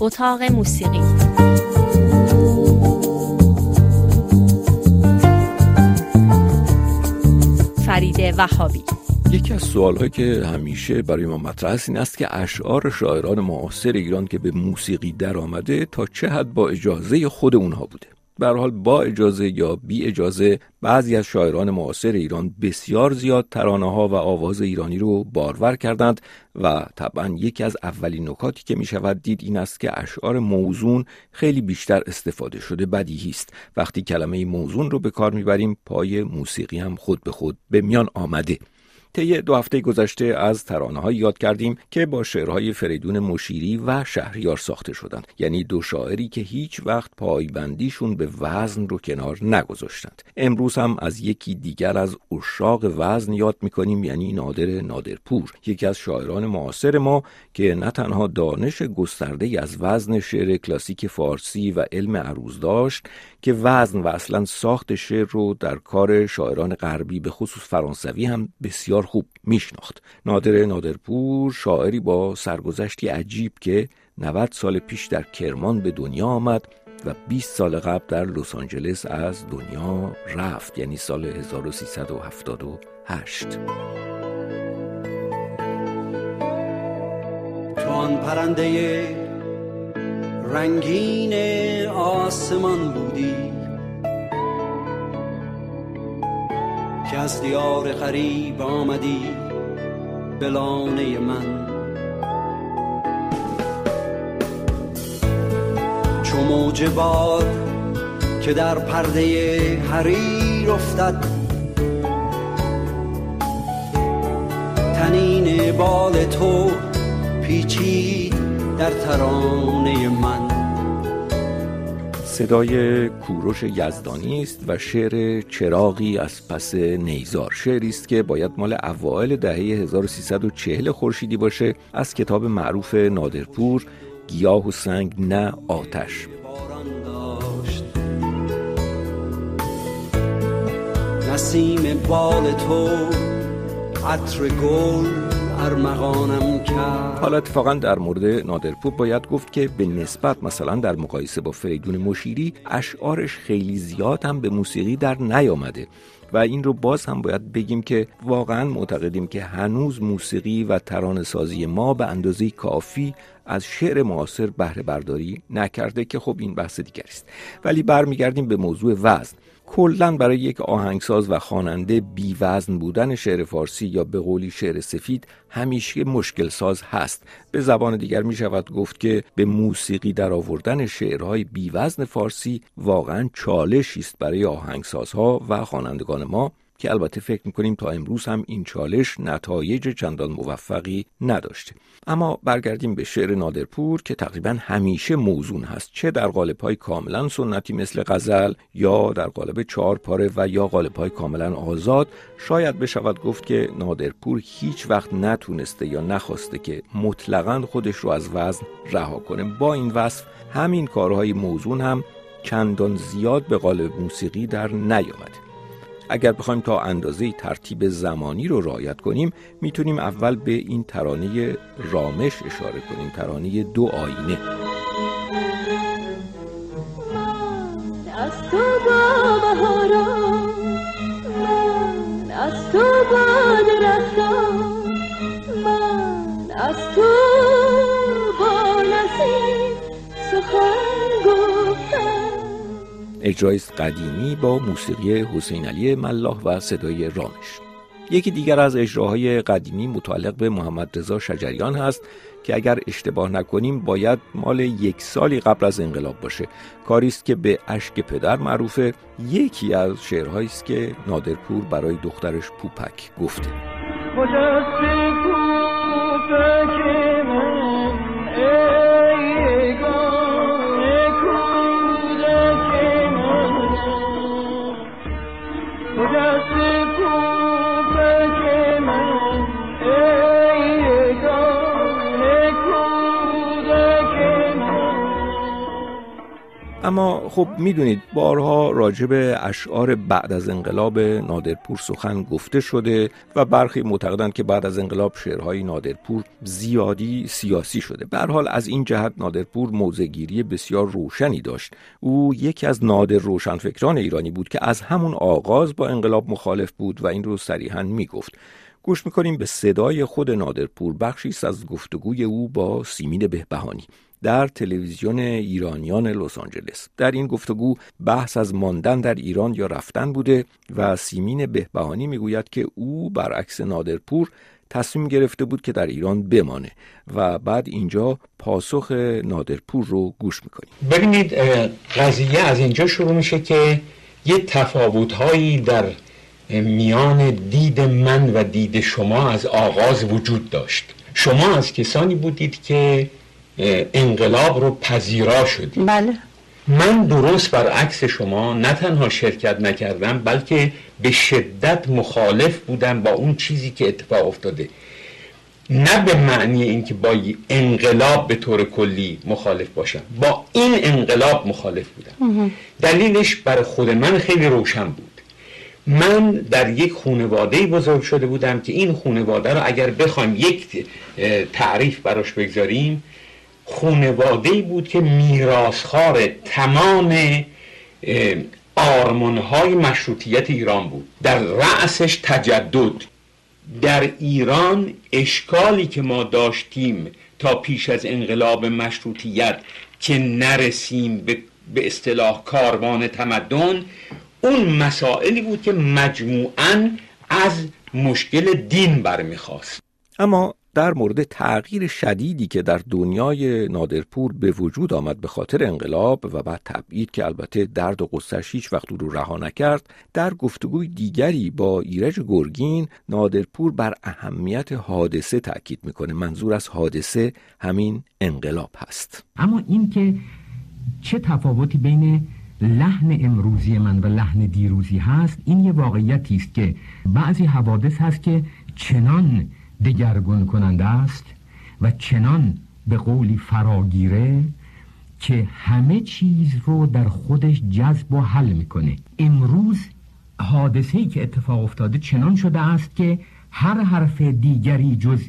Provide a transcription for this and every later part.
اتاق موسیقی. فرید وهابی. یکی از سوالهایی که همیشه برای ما مطرح است این است که اشعار شاعران معاصر ایران که به موسیقی در آمده تا چه حد با اجازه خود اونها بوده؟ به حال با اجازه یا بی اجازه بعضی از شاعران معاصر ایران بسیار زیاد ترانه ها و آواز ایرانی رو بارور کردند و طبعا یکی از اولین نکاتی که می شود دید این است که اشعار موزون خیلی بیشتر استفاده شده بدیهی است. وقتی کلمه موزون رو به کار می‌بریم پای موسیقی هم خود به خود به میان آمده. طی دو هفته گذشته از ترانه یاد کردیم که با شعرهای فریدون مشیری و شهریار ساخته شدند. یعنی دو شاعری که هیچ وقت پایبندیشون به وزن رو کنار نگذاشتند. امروز هم از یکی دیگر از اشاق وزن یاد می‌کنیم یعنی نادر نادرپور یکی از شاعران معاصر ما که نه تنها دانش گسترده از وزن شعر کلاسیک فارسی و علم عروض داشت که وزن و اصلا ساخت شعر رو در کار شاعران غربی به خصوص فرانسوی هم بسیار خوب میشناخت. نادر نادرپور شاعری با سرگذشتی عجیب که 90 سال پیش در کرمان به دنیا آمد و 20 سال قبل در لس آنجلس از دنیا رفت یعنی سال 1378 تو آن پرنده رنگین آسمان بودی. که از دیار غریب آمدی بلانه من. چو موج باد که در پرده حریر افتد. تنین بال تو پیچید. در ترانه من. صدای کوروش یزدانی است و شعر چراغی از پس نیزار. شعری است که باید مال اوایل دهه 1340 خورشیدی باشه. از کتاب معروف نادرپور گیاه و سنگ نه آتش. نسیم بال تو عطر گل ارمغانم کرد. حالا اتفاقا در مورد نادرپور باید گفت که به نسبت مثلا در مقایسه با فریدون مشیری اشعارش خیلی زیاد هم به موسیقی در نیامده. و این رو باز هم باید بگیم که واقعا معتقدیم که هنوز موسیقی و ترانه سازی ما به اندازه کافی از شعر معاصر بهره برداری نکرده که خب این بحث دیگری است. ولی برمیگردیم به موضوع وزن. کلا برای یک آهنگساز و خواننده بی وزن بودن شعر فارسی یا به قولی شعر سفید همیشه مشکل ساز هست. به زبان دیگر می شود گفت که به موسیقی در آوردن شعرهای بی وزن فارسی واقعا چالشی است برای آهنگسازها و خوانندگان ما که البته فکر می‌کنیم تا امروز هم این چالش نتایج چندان موفقی نداشته. اما برگردیم به شعر نادرپور که تقریبا همیشه موزون هست. چه در قالب های کاملا سنتی مثل غزل یا در قالب چهار پاره و یا قالب های کاملا آزاد شاید بشود گفت که نادرپور هیچ وقت نتونسته یا نخواسته که مطلقا خودش رو از وزن رها کنه. با این وصف همین کارهای موزون هم چندان زیاد به قالب موسیقی در نیامده. اگر بخوایم تا اندازه ترتیب زمانی رو رعایت کنیم می‌تونیم اول به این ترانه رامش اشاره کنیم ترانه دو آینه. اجرای قدیمی با موسیقی حسین علی ملاح و صدای رامش. یکی دیگر از اجراهای قدیمی متعلق به محمد رضا شجریان هست که اگر اشتباه نکنیم باید مال یک سالی قبل از انقلاب باشه. کاری است که به اشک پدر معروفه یکی از شعرهایی است که نادرپور برای دخترش پوپک گفته. اما خب می‌دونید بارها راجع اشعار بعد از انقلاب نادرپور سخن گفته شده و برخی معتقدند که بعد از انقلاب شعرهای نادرپور زیادی سیاسی شده. به حال از این جهت نادرپور موزگیری بسیار روشنی داشت. او یکی از نادر روشنفکران ایرانی بود که از همون آغاز با انقلاب مخالف بود و این رو صریحا می‌گفت. گوش می‌کنیم به صدای خود نادرپور بخشی از گفتگوی او با سیمین بهبهانی. در تلویزیون ایرانیان لس آنجلس. در این گفتگو بحث از ماندن در ایران یا رفتن بوده و سیمین بهبهانی می‌گوید که او برعکس نادرپور تصمیم گرفته بود که در ایران بمانه و بعد اینجا پاسخ نادرپور رو گوش می‌کنیم. ببینید قضیه از اینجا شروع میشه که یه تفاوتهایی در میان دید من و دید شما از آغاز وجود داشت. شما از کسانی بودید که انقلاب رو پذیرا شدید بله. من درست برعکس شما نه تنها شرکت نکردم بلکه به شدت مخالف بودم با اون چیزی که اتفاق افتاده. نه به معنی اینکه با انقلاب به طور کلی مخالف باشم با این انقلاب مخالف بودم. دلیلش برای خود من خیلی روشن بود. من در یک خانواده بزرگ شده بودم که این خانواده رو اگر بخوایم یک تعریف براش بگذاریم خانواده بود که میراسخار تمام آرمانهای مشروطیت ایران بود. در رأسش تجدد. در ایران اشکالی که ما داشتیم تا پیش از انقلاب مشروطیت که نرسیم به اصطلاح کاروان تمدن اون مسائلی بود که مجموعا از مشکل دین برمیخواست اما در مورد تغییر شدیدی که در دنیای نادرپور به وجود آمد به خاطر انقلاب و بعد تبعید که البته درد و قصهش هیچ وقت رو رها نکرد در گفتگوی دیگری با ایرج گرگین نادرپور بر اهمیت حادثه تاکید می‌کنه. منظور از حادثه همین انقلاب هست. اما این که چه تفاوتی بین لحن امروزی من و لحن دیروزی هست این یه واقعیتی است که بعضی حوادث هست که چنان دگرگون کننده است و چنان به قولی فراگیره که همه چیز رو در خودش جذب و حل می‌کنه. امروز حادثه که اتفاق افتاده چنان شده است که هر حرف دیگری جز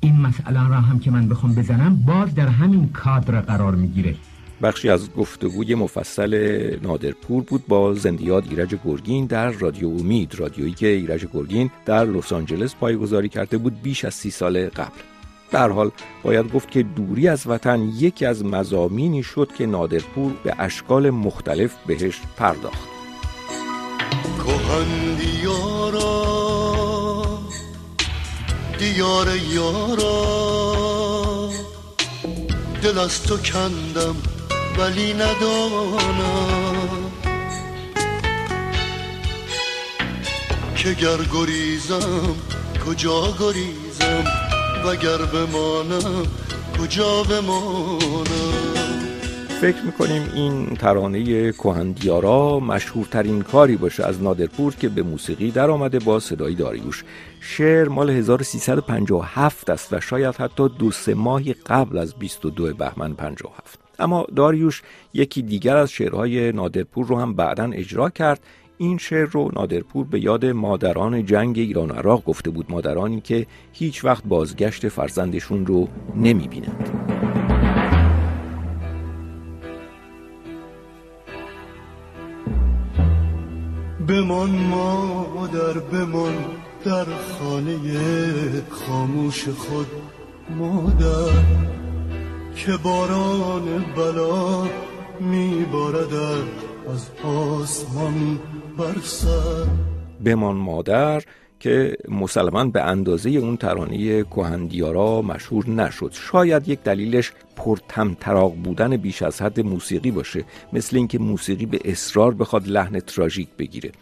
این مسئله را هم که من بخوام بزنم باز در همین کادر قرار می‌گیره. بخشی از گفتگوی مفصل نادرپور بود با زندیات ایرج گرگین در رادیو امید. رادیویی که ایرج گرگین در لس آنجلس پایگذاری کرده بود بیش از سی سال قبل. در حال باید گفت که دوری از وطن یکی از مزامینی شد که نادرپور به اشکال مختلف بهش پرداخت. دیارا دیار یارا دل از تو کندم. ولی ندانم که گر گریزم کجا گریزم؟ وگر بمانم کجا بمانم؟ فکر می‌کنیم این ترانه کهندیارا مشهورترین کاری باشه از نادرپور که به موسیقی در آمده با صدای داریوش. شعر مال 1357 است و شاید حتی دو سه ماهی قبل از 22 بهمن 57 اما داریوش یکی دیگر از شعرهای نادرپور رو هم بعدا اجرا کرد این شعر رو نادرپور به یاد مادران جنگ ایران عراق گفته بود مادرانی که هیچ وقت بازگشت فرزندشون رو نمی بینند. بمان مادر بمان در خانه خاموش خود مادر که باران بلا میباردد از آسمان برسد بمان مادر که مسلما به اندازه اون ترانه کهندیارا مشهور نشد. شاید یک دلیلش پرتمطراق بودن بیش از حد موسیقی باشه. مثل اینکه موسیقی به اصرار بخواد لحن تراژیک بگیره.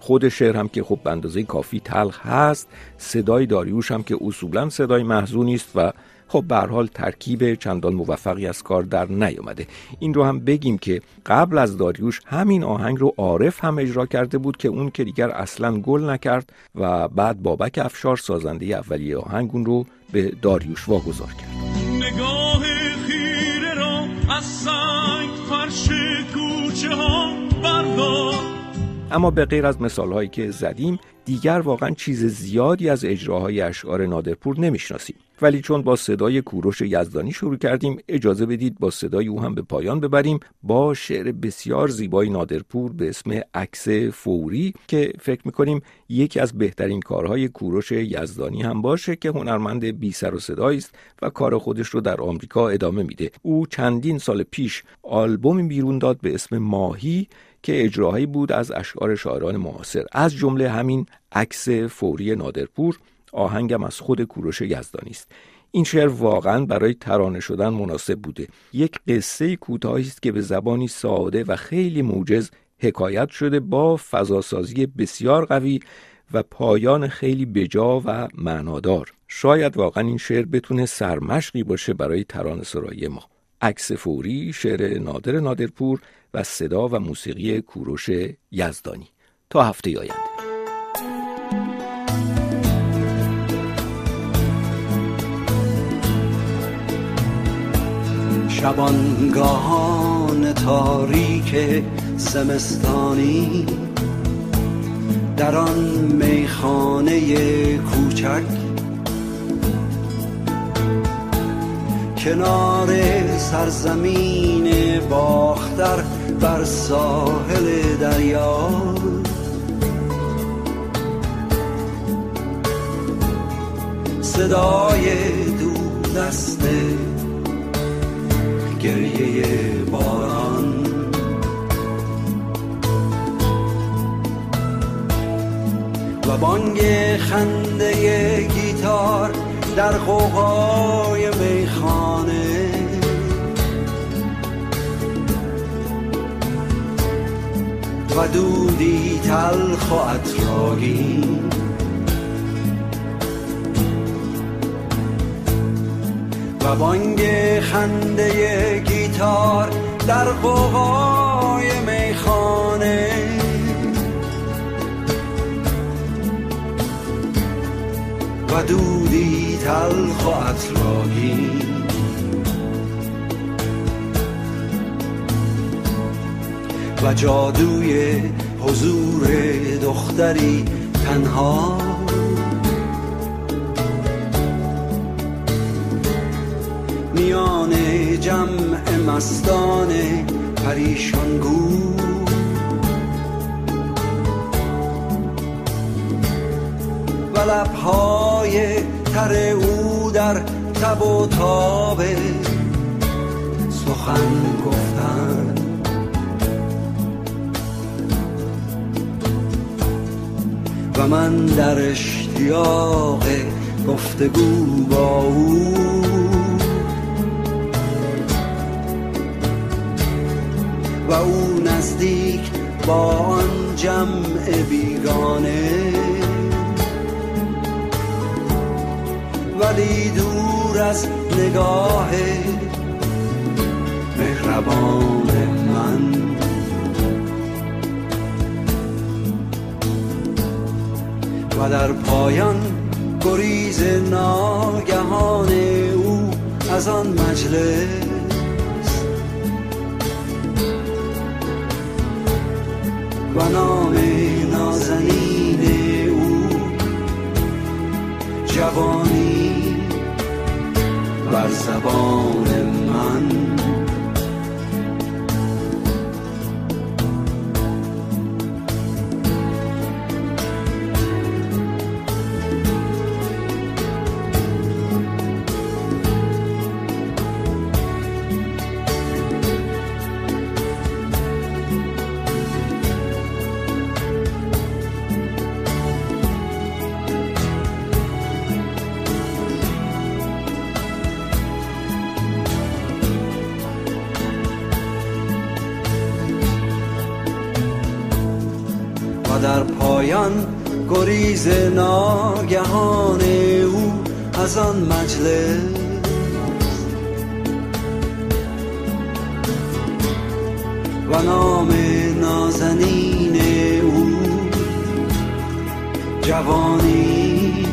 خود شعر هم که خب به اندازه کافی تلخ هست صدای داریوش هم که اصولا صدای محزونی است و خب به حال ترکیب چندان موفقی از کار در نیامده. این رو هم بگیم که قبل از داریوش همین آهنگ رو عارف هم اجرا کرده بود که اون که دیگر اصلا گل نکرد و بعد بابک افشار سازنده اولیه آهنگ اون رو به داریوش واگذار کرد. نگاه خیره را از سنگ فرش کوچه ها بردار. اما به غیر از مثالهایی که زدیم دیگر واقعا چیز زیادی از اجراهای اشعار نادرپور نمی‌شناسیم. ولی چون با صدای کوروش یزدانی شروع کردیم اجازه بدید با صدای او هم به پایان ببریم با شعر بسیار زیبای نادرپور به اسم عکس فوری که فکر می‌کنیم یکی از بهترین کارهای کوروش یزدانی هم باشه که هنرمند بی سر و صدایی است و کار خودش رو در آمریکا ادامه میده. او چندین سال پیش آلبومی بیرون داد به اسم ماهی که اجراهایی بود از اشعار شاعران معاصر. از جمله همین عکس فوری نادرپور آهنگم از خود کوروش یزدانی است. این شعر واقعا برای ترانه شدن مناسب بوده. یک قصه کوتاهی است که به زبانی ساده و خیلی موجز حکایت شده با فضاسازی بسیار قوی و پایان خیلی بجا و معنادار. شاید واقعا این شعر بتونه سرمشقی باشه برای ترانه سرایی ما. عکس فوری شعر نادر نادرپور و صدا و موسیقی کوروش یزدانی. تا هفته آینده. شبانگاهان تاریک زمستانی. در آن میخانه کوچک کنار سرزمین باختر بر ساحل دریا. صدای دو دسته گریه باران. و بانگ خنده گیتار در قوقای میخانه. و دودی تلخ و اطراگین بانگ خنده گیتار در قوقای میخانه. و دودی تلخ و و جادوی حضور دختری تنها میان جمع مستان پریشانگو و لبهای تر او در تب و تاب سخن گفتن. و من در اشتیاق گفتگو با او نزدیک با آن جمع بیگانه. ولی دور از نگاه مهربان من. و در پایان گریز ناگهان او از آن مجلس و نام نازنین او. جوانی بر زبان من گریز ناگهان او از آن مجلس. و نام نازنین او جوانی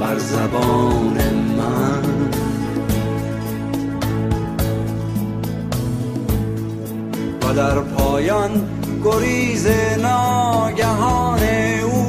بر زبان من. و در پایان گریز ناگهان او